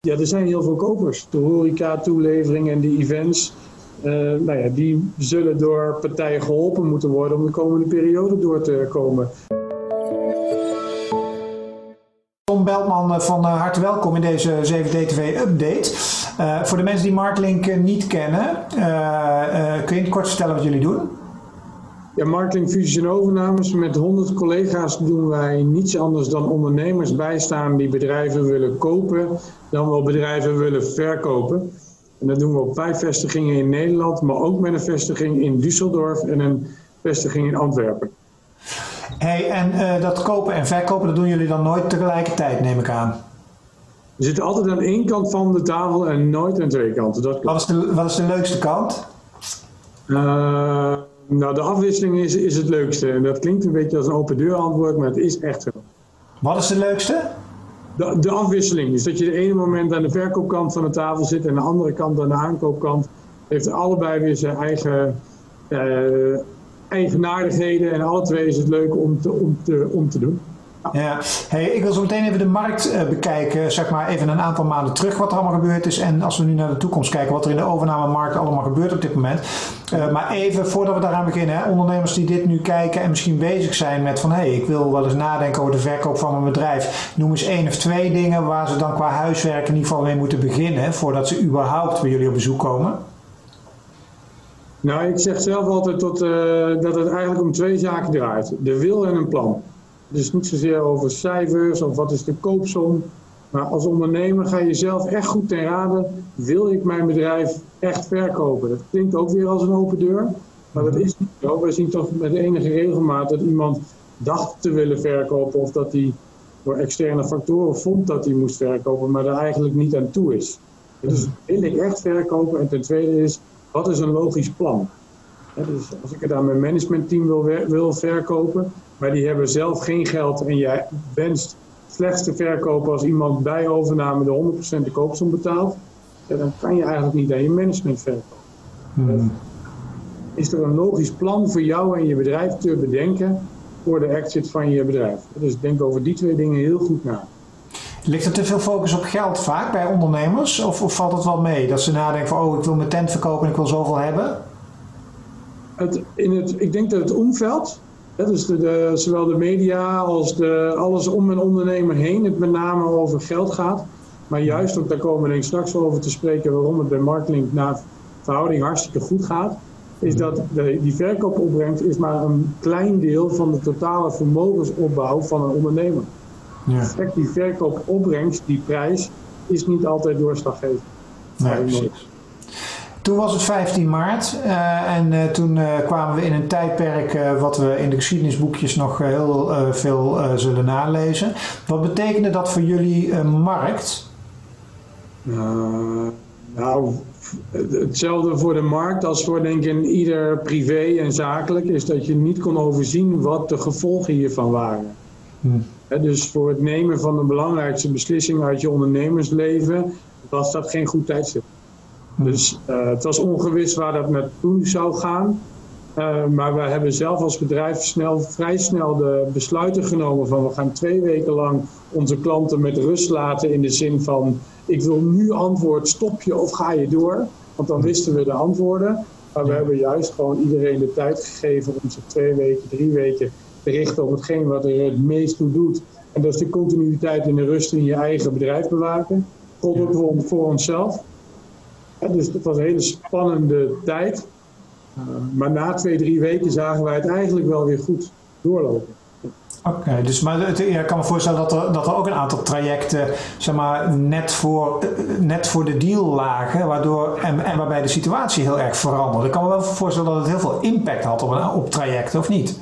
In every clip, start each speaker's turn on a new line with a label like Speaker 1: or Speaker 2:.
Speaker 1: Ja, er zijn heel veel kopers. De horeca, toelevering en de events. Uh, nou ja, die zullen door partijen geholpen moeten worden om de komende periode door te komen.
Speaker 2: Tom Beltman eh, van uh, harte welkom in deze 7DTV update. Voor de mensen die Marklink niet kennen, kun je kort vertellen wat jullie doen?
Speaker 1: Ja, Marketing Fusies en Overnames. Met 100 collega's doen wij niets anders dan ondernemers bijstaan die bedrijven willen kopen, dan wel bedrijven willen verkopen. En dat doen we op vijf vestigingen in Nederland, maar ook met een vestiging in Düsseldorf en een vestiging in Antwerpen.
Speaker 2: Hey, en uh, dat kopen en verkopen, dat doen jullie dan nooit tegelijkertijd, neem ik aan?
Speaker 1: We zitten altijd aan één kant van de tafel en nooit aan twee kanten. Dat
Speaker 2: wat, is de, wat is de leukste kant?
Speaker 1: Uh, nou, de afwisseling is, is het leukste. En dat klinkt een beetje als een open deur antwoord, maar het is echt zo.
Speaker 2: Wat is de leukste?
Speaker 1: De, de afwisseling. Dus dat je de ene moment aan de verkoopkant van de tafel zit en de andere kant aan de aankoopkant. Heeft allebei weer zijn eigen uh, eigenaardigheden. En alle twee is het leuk om te, om te, om te doen.
Speaker 2: Ja, hey, ik wil zo meteen even de markt uh, bekijken, zeg maar even een aantal maanden terug wat er allemaal gebeurd is. En als we nu naar de toekomst kijken, wat er in de overnamemarkt allemaal gebeurt op dit moment. Uh, maar even voordat we daaraan beginnen, hè, ondernemers die dit nu kijken en misschien bezig zijn met van hé, hey, ik wil wel eens nadenken over de verkoop van mijn bedrijf. Noem eens één of twee dingen waar ze dan qua huiswerk in ieder geval mee moeten beginnen voordat ze überhaupt bij jullie op bezoek komen.
Speaker 1: Nou, ik zeg zelf altijd tot, uh, dat het eigenlijk om twee zaken draait. De wil en een plan. Dus niet zozeer over cijfers of wat is de koopsom. Maar als ondernemer ga je zelf echt goed ten raden. Wil ik mijn bedrijf echt verkopen? Dat klinkt ook weer als een open deur. Maar dat is niet zo. We zien toch met enige regelmaat dat iemand dacht te willen verkopen. Of dat hij door externe factoren vond dat hij moest verkopen. Maar daar eigenlijk niet aan toe is. Dus wil ik echt verkopen? En ten tweede is, wat is een logisch plan? Dus als ik het aan mijn managementteam wil, wil verkopen, maar die hebben zelf geen geld en jij wenst slechts te verkopen als iemand bij overname de 100% de koopsom betaalt, dan kan je eigenlijk niet aan je management verkopen. Hmm. Is er een logisch plan voor jou en je bedrijf te bedenken voor de exit van je bedrijf? Dus denk over die twee dingen heel goed na.
Speaker 2: Ligt er te veel focus op geld vaak bij ondernemers? Of, of valt het wel mee dat ze nadenken van oh ik wil mijn tent verkopen en ik wil zoveel hebben?
Speaker 1: Het, in het, ik denk dat het omveld, hè, dus de, zowel de media als de, alles om een ondernemer heen, het met name over geld gaat. Maar juist, want daar komen we denk straks over te spreken waarom het bij Marketing naar verhouding hartstikke goed gaat, is dat de, die verkoopopbrengst is maar een klein deel van de totale vermogensopbouw van een ondernemer. Ja. die verkoopopbrengst, die prijs, is niet altijd doorslaggevend.
Speaker 2: Nee, toen was het 15 maart uh, en uh, toen uh, kwamen we in een tijdperk wat we in de geschiedenisboekjes nog heel veel zullen nalezen. Wat betekende dat voor jullie markt?
Speaker 1: nou, hetzelfde voor de markt als voor denk ik in ieder privé en zakelijk is dat je niet kon overzien wat de gevolgen hiervan waren. Hm. dus voor het nemen van de belangrijkste beslissing uit je ondernemersleven was dat geen goed tijdstip. Dus uh, het was ongewis waar dat naartoe zou gaan. Uh, maar we hebben zelf als bedrijf snel, vrij snel de besluiten genomen van we gaan twee weken lang onze klanten met rust laten in de zin van ik wil nu antwoord, stop je of ga je door? Want dan wisten we de antwoorden. Maar we hebben juist gewoon iedereen de tijd gegeven om zich twee weken, drie weken te richten op hetgeen wat er het meest toe doet. En dat is de continuïteit en de rust in je eigen bedrijf bewaken. God ook voor onszelf dus het was een hele spannende tijd. Uh, maar na twee, drie weken zagen wij het eigenlijk wel weer goed doorlopen.
Speaker 2: Oké, dus maar ik kan me voorstellen dat er, dat er ook een aantal trajecten zeg maar, net, voor, net voor de deal lagen, waardoor, en, en waarbij de situatie heel erg veranderde. Ik kan me wel voorstellen dat het heel veel impact had op, op trajecten, of niet?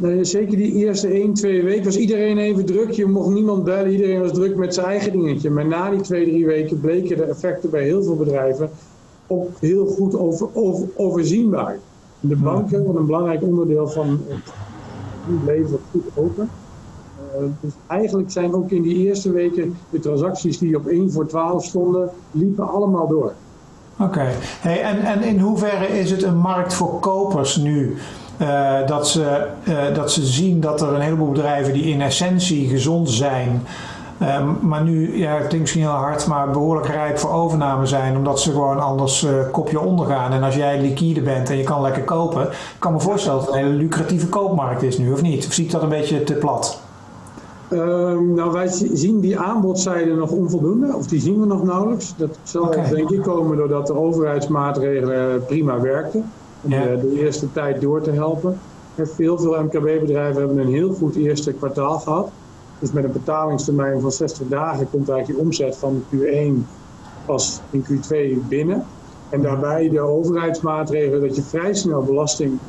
Speaker 1: Nee, zeker die eerste 1, 2 weken was iedereen even druk. Je mocht niemand bellen. Iedereen was druk met zijn eigen dingetje. Maar na die twee, drie weken bleken de effecten bij heel veel bedrijven ook heel goed over, over, overzienbaar. De banken, wat een belangrijk onderdeel van het leven, goed open. Uh, dus eigenlijk zijn ook in die eerste weken de transacties die op 1 voor 12 stonden, liepen allemaal door.
Speaker 2: Oké, hey, en, en in hoeverre is het een markt voor kopers nu? Uh, dat, ze, uh, dat ze zien dat er een heleboel bedrijven die in essentie gezond zijn, Ehm, maar nu, ja, het klinkt misschien heel hard, maar behoorlijk rijp voor overname zijn, omdat ze gewoon anders uh, kopje ondergaan. En als jij liquide bent en je kan lekker kopen, kan me voorstellen dat het een hele lucratieve koopmarkt is nu, of niet? Of zie ik dat een beetje te plat?
Speaker 1: Ehm, nou, wij zien die aanbodzijde nog onvoldoende, of die zien we nog nauwelijks. Dat zal okay. denk ik komen doordat de overheidsmaatregelen prima werken. Om ja. de, de, eerste tijd door te helpen. Veel, veel MKB-bedrijven hebben een heel goed eerste kwartaal gehad. Dus met een betalingstermijn van 60 dagen komt eigenlijk die omzet van Q1 pas in Q2 binnen. En daarbij de overheidsmaatregelen dat je vrij snel belastingdruk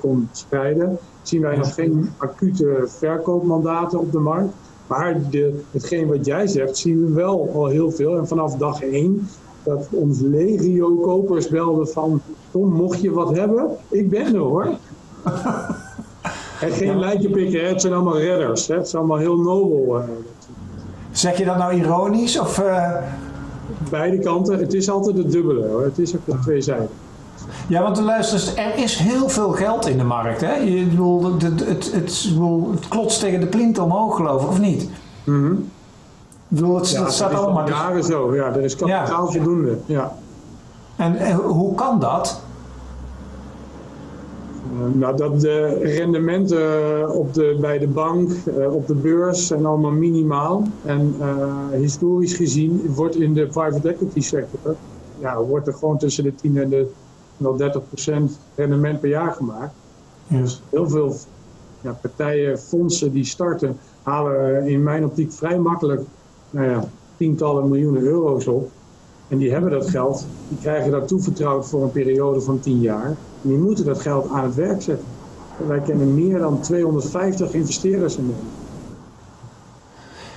Speaker 1: kon spreiden, zien wij nog geen acute verkoopmandaten op de markt. Maar de, hetgeen wat jij zegt, zien we wel al heel veel. En vanaf dag 1 dat ons legio kopers belden van... Tom, mocht je wat hebben? Ik ben er hoor. en geen ja. lijntje pikken, het zijn allemaal redders. Hè? Het is allemaal heel nobel. Uh,
Speaker 2: zeg je dat nou ironisch? Of, uh...
Speaker 1: Beide kanten. Het is altijd het dubbele hoor. Het is ook de twee zijden.
Speaker 2: Ja, want luister, er is heel veel geld in de markt. Hè? Je, bedoel, het, het, het, het, het klotst tegen de plint omhoog, geloof ik, of niet?
Speaker 1: Mm -hmm.
Speaker 2: Ik bedoel, het,
Speaker 1: ja,
Speaker 2: het staat allemaal.
Speaker 1: Dus... jaren zo, ja. Er is kapitaal ja. voldoende. Ja.
Speaker 2: En, en hoe kan dat?
Speaker 1: Uh, nou, dat de rendementen op de, bij de bank, uh, op de beurs zijn allemaal minimaal. En uh, historisch gezien wordt in de private equity sector, ja, wordt er gewoon tussen de 10 en de wel 30 procent rendement per jaar gemaakt.
Speaker 2: Ja.
Speaker 1: Dus heel veel ja, partijen, fondsen die starten, halen in mijn optiek vrij makkelijk nou ja, tientallen miljoenen euro's op. En die hebben dat geld, die krijgen dat toevertrouwd voor een periode van 10 jaar. En die moeten dat geld aan het werk zetten. En wij kennen meer dan 250 investeerders in Nederland.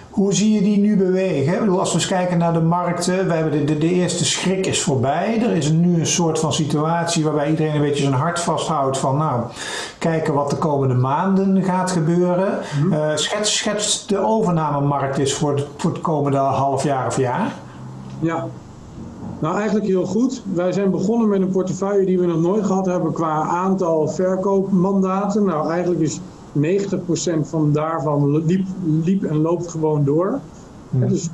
Speaker 2: Hoe zie je die nu bewegen? Ik bedoel, als we eens kijken naar de markten, we hebben de, de, de, eerste schrik is voorbij. Er is nu een soort van situatie waarbij iedereen een beetje zijn hart vasthoudt van nou, kijken wat de komende maanden gaat gebeuren. Uh, schets, schets de overnamemarkt is voor, voor het komende half jaar of jaar.
Speaker 1: Ja, nou, eigenlijk heel goed. Wij zijn begonnen met een portefeuille die we nog nooit gehad hebben qua aantal verkoopmandaten. Nou, eigenlijk is 90% van daarvan liep, liep, en loopt gewoon door.
Speaker 2: Hmm.
Speaker 1: Dus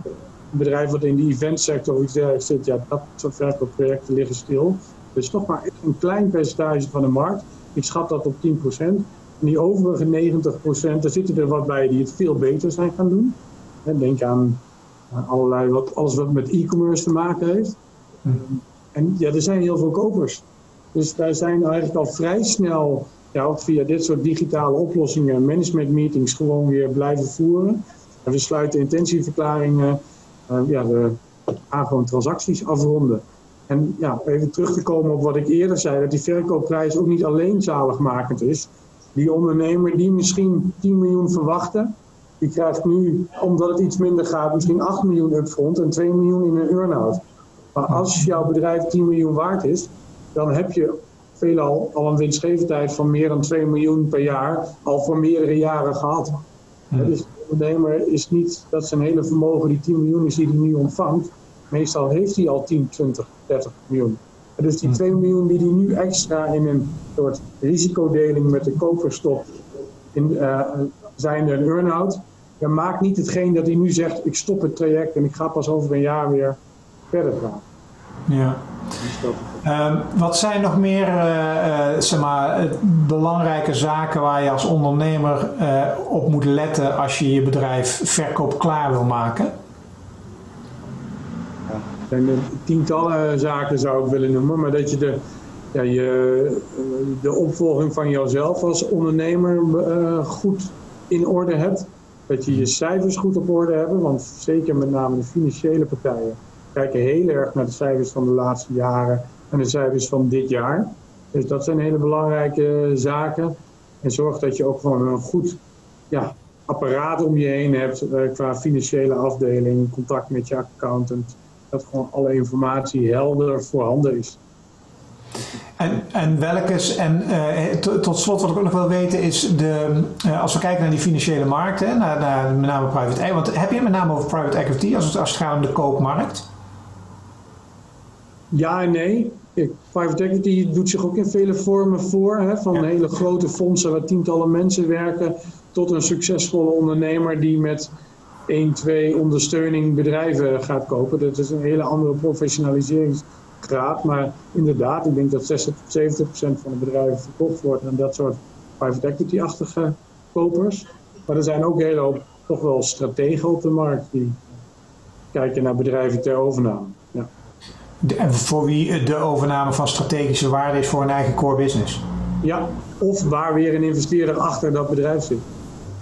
Speaker 1: een bedrijf wat in de eventsector of iets dergelijks zit, ja, dat soort verkoopprojecten liggen stil. Dus toch maar een klein percentage van de markt. Ik schat dat op 10%. En die overige 90%, daar zitten er wat bij die het veel beter zijn gaan doen. Denk aan allerlei, wat, alles wat met e-commerce te maken heeft. En ja, er zijn heel veel kopers. Dus wij zijn eigenlijk al vrij snel ja, ook via dit soort digitale oplossingen management meetings gewoon weer blijven voeren. En we sluiten intentieverklaringen, uh, ja, we gaan gewoon transacties afronden. En ja, even terug te komen op wat ik eerder zei, dat die verkoopprijs ook niet alleen zaligmakend is. Die ondernemer die misschien 10 miljoen verwachtte, die krijgt nu, omdat het iets minder gaat, misschien 8 miljoen upfront en 2 miljoen in een earn-out. Maar als jouw bedrijf 10 miljoen waard is, dan heb je veelal al een winstgevendheid van meer dan 2 miljoen per jaar al voor meerdere jaren gehad.
Speaker 2: Ja.
Speaker 1: Dus de ondernemer is niet dat zijn hele vermogen die 10 miljoen is die hij nu ontvangt. Meestal heeft hij al 10, 20, 30 miljoen. En dus die 2 miljoen die hij nu extra in een soort risicodeling met de koper stopt, in, uh, zijn een earn-out, ja, maakt niet hetgeen dat hij nu zegt, ik stop het traject en ik ga pas over een jaar weer verder gaan.
Speaker 2: Ja. Uh, wat zijn nog meer uh, uh, zeg maar, belangrijke zaken waar je als ondernemer op moet letten als je je bedrijf verkoopklaar wil maken?
Speaker 1: Er zijn tientallen zaken zou ik willen noemen, maar dat je de, ja, je, de opvolging van jouzelf als ondernemer goed in orde hebt. Dat je je cijfers goed op orde hebt, want zeker met name de financiële partijen kijken heel erg naar de cijfers van de laatste jaren en de cijfers van dit jaar. Dus dat zijn hele belangrijke zaken. En zorg dat je ook gewoon een goed ja, apparaat om je heen hebt uh, qua financiële afdeling, contact met je accountant. Dat gewoon alle informatie helder voorhanden is.
Speaker 2: En, en welke, en uh, tot slot wat ik ook nog wil weten is, de, als we kijken naar die financiële markten, naar, naar met name private equity, want heb je het met name over private equity als het, als het gaat om de koopmarkt?
Speaker 1: Ja en nee. Private equity doet zich ook in vele vormen voor. Hè, van ja. hele grote fondsen waar tientallen mensen werken. Tot een succesvolle ondernemer die met één, twee ondersteuning bedrijven gaat kopen. Dat is een hele andere professionaliseringsgraad. Maar inderdaad, ik denk dat 60 tot 70 procent van de bedrijven verkocht wordt aan dat soort private equity-achtige kopers. Maar er zijn ook hele hoop toch wel strategen op de markt die kijken naar bedrijven ter overname.
Speaker 2: En voor wie de overname van strategische waarde is voor een eigen core business?
Speaker 1: Ja, of waar weer een investeerder achter dat bedrijf zit.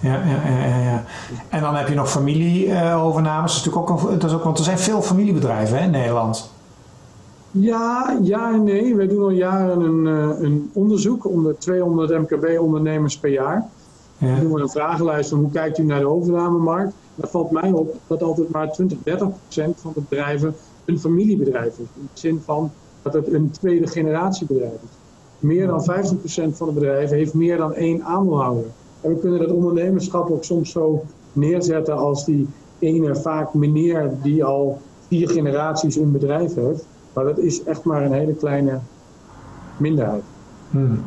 Speaker 2: Ja, ja, ja, ja. En dan heb je nog familieovernames. dat, is natuurlijk ook, dat is ook, want er zijn veel familiebedrijven hè, in Nederland.
Speaker 1: Ja, ja en nee. Wij doen al jaren een, eh, een onderzoek onder 200 MKB-ondernemers per jaar. Ja. Dan doen we een vragenlijst van hoe kijkt u naar de overnamemarkt. Daar valt mij op dat altijd maar 20, 30 procent van de bedrijven een familiebedrijf is. In de zin van dat het een tweede generatie bedrijf is. Meer dan 50 procent van de bedrijven heeft meer dan één aandeelhouder. En we kunnen dat ondernemerschap ook soms zo neerzetten als die ene vaak meneer die al vier generaties een bedrijf heeft. Maar dat is echt maar een hele kleine minderheid.
Speaker 2: Hmm.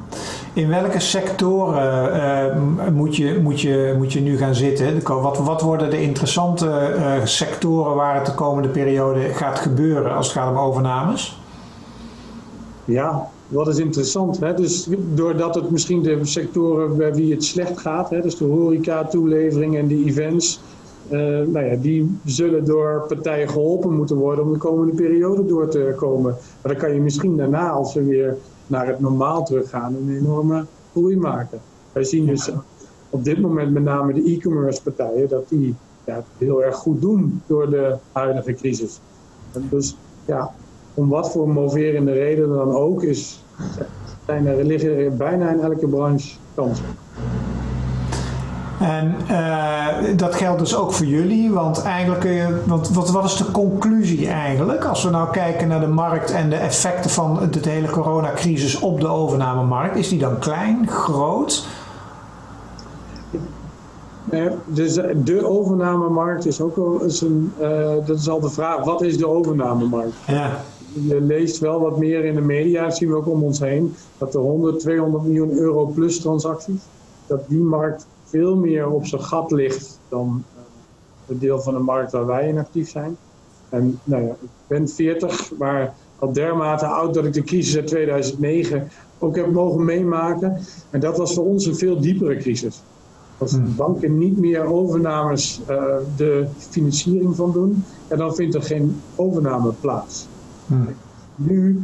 Speaker 2: In welke sectoren uh, moet, je, moet, je, moet je nu gaan zitten? Wat, wat worden de interessante uh, sectoren waar het de komende periode gaat gebeuren als het gaat om overnames?
Speaker 1: Ja, wat is interessant. Hè? Dus doordat het misschien de sectoren bij wie het slecht gaat, hè, dus de horeca, toelevering en de events, uh, nou ja, die zullen door partijen geholpen moeten worden om de komende periode door te komen. Maar dan kan je misschien daarna, als we weer naar het normaal teruggaan, een enorme groei maken. Wij zien dus op dit moment met name de e-commerce partijen dat die ja, heel erg goed doen door de huidige crisis. En dus ja, om wat voor moverende reden dan ook, is, zijn er, liggen er bijna in elke branche kansen.
Speaker 2: En uh, dat geldt dus ook voor jullie, want eigenlijk kun je, want wat, wat is de conclusie eigenlijk als we nou kijken naar de markt en de effecten van de hele coronacrisis op de overnamemarkt? Is die dan klein, groot?
Speaker 1: dus de overnamemarkt is ook wel eens een, uh, dat is al de vraag, wat is de overnamemarkt? Ja je leest wel wat meer in de media, dat zien we ook om ons heen, dat de 100, 200 miljoen euro plus transacties, dat die markt veel meer op zijn gat ligt dan uh, het deel van de markt waar wij in actief zijn. En nou ja, ik ben 40, maar al dermate oud dat ik de crisis uit 2009 ook heb mogen meemaken. En dat was voor ons een veel diepere crisis. Als hmm. banken niet meer overnames uh, de financiering van doen, en dan vindt er geen overname plaats. Hmm. Nu,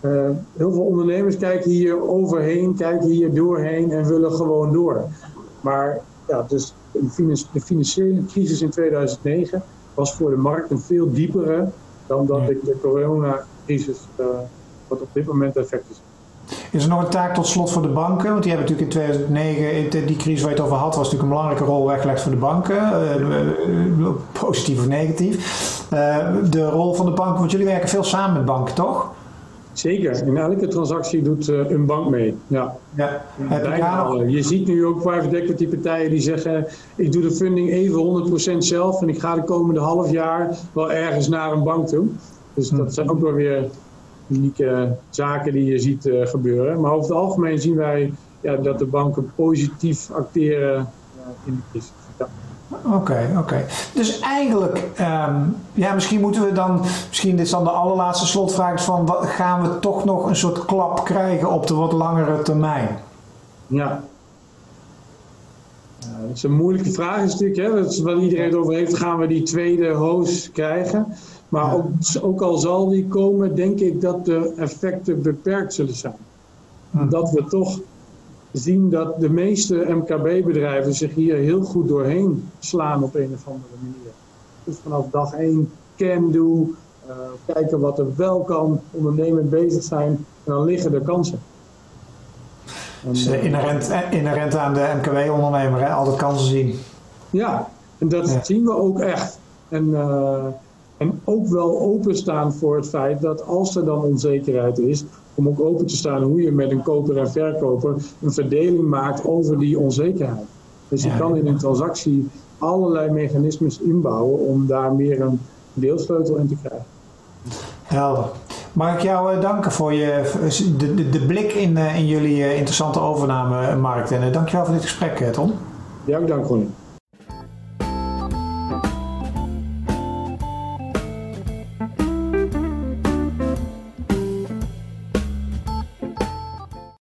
Speaker 1: uh, heel veel ondernemers kijken hier overheen, kijken hier doorheen en willen gewoon door. Maar ja, dus de financiële crisis in 2009 was voor de markt een veel diepere dan dat de, de coronacrisis, uh, wat op dit moment effect is.
Speaker 2: Is er nog een taak tot slot voor de banken? Want die hebben natuurlijk in 2009, die crisis waar je het over had, was natuurlijk een belangrijke rol weggelegd voor de banken. Uh, positief of negatief. Uh, de rol van de banken, want jullie werken veel samen met banken, toch?
Speaker 1: Zeker, in elke transactie doet uh, een bank mee. Ja. Ja. Je, je ziet nu ook private equity partijen die zeggen: ik doe de funding even 100% zelf en ik ga de komende half jaar wel ergens naar een bank toe. Dus dat hm. zijn ook wel weer unieke zaken die je ziet uh, gebeuren. Maar over het algemeen zien wij ja, dat de banken positief acteren in de crisis.
Speaker 2: Oké, oké. Dus eigenlijk, um, ja, misschien moeten we dan, misschien dit is dan de allerlaatste slotvraag, van wat, gaan we toch nog een soort klap krijgen op de wat langere termijn?
Speaker 1: Ja. ja dat is een moeilijke vraag is natuurlijk, hè? dat is wat iedereen het over heeft, gaan we die tweede hoos krijgen? Maar ook, ook, al zal die komen, denk ik dat de effecten beperkt zullen zijn. Hm. Dat we toch zien dat de meeste MKB-bedrijven zich hier heel goed doorheen slaan op een of andere manier. Dus vanaf dag één can do, uh, kijken wat er wel kan, ondernemend bezig zijn en dan liggen er kansen.
Speaker 2: dus inherent, inherent aan de MKB-ondernemer, altijd kansen zien.
Speaker 1: Ja, en dat zien we ook echt. En, uh, en ook wel openstaan voor het feit dat als er dan onzekerheid is, om ook open te staan hoe je met een koper en verkoper een verdeling maakt over die onzekerheid. Dus je kan in een transactie allerlei mechanismes inbouwen om daar meer een deelsleutel in te krijgen.
Speaker 2: Helder. Mag ik jou eh, danken voor je, de, de, de blik in, eh, in jullie eh, interessante overnamemarkt. En dankjewel voor dit gesprek, Tom.
Speaker 1: Ja, dank Ronnie.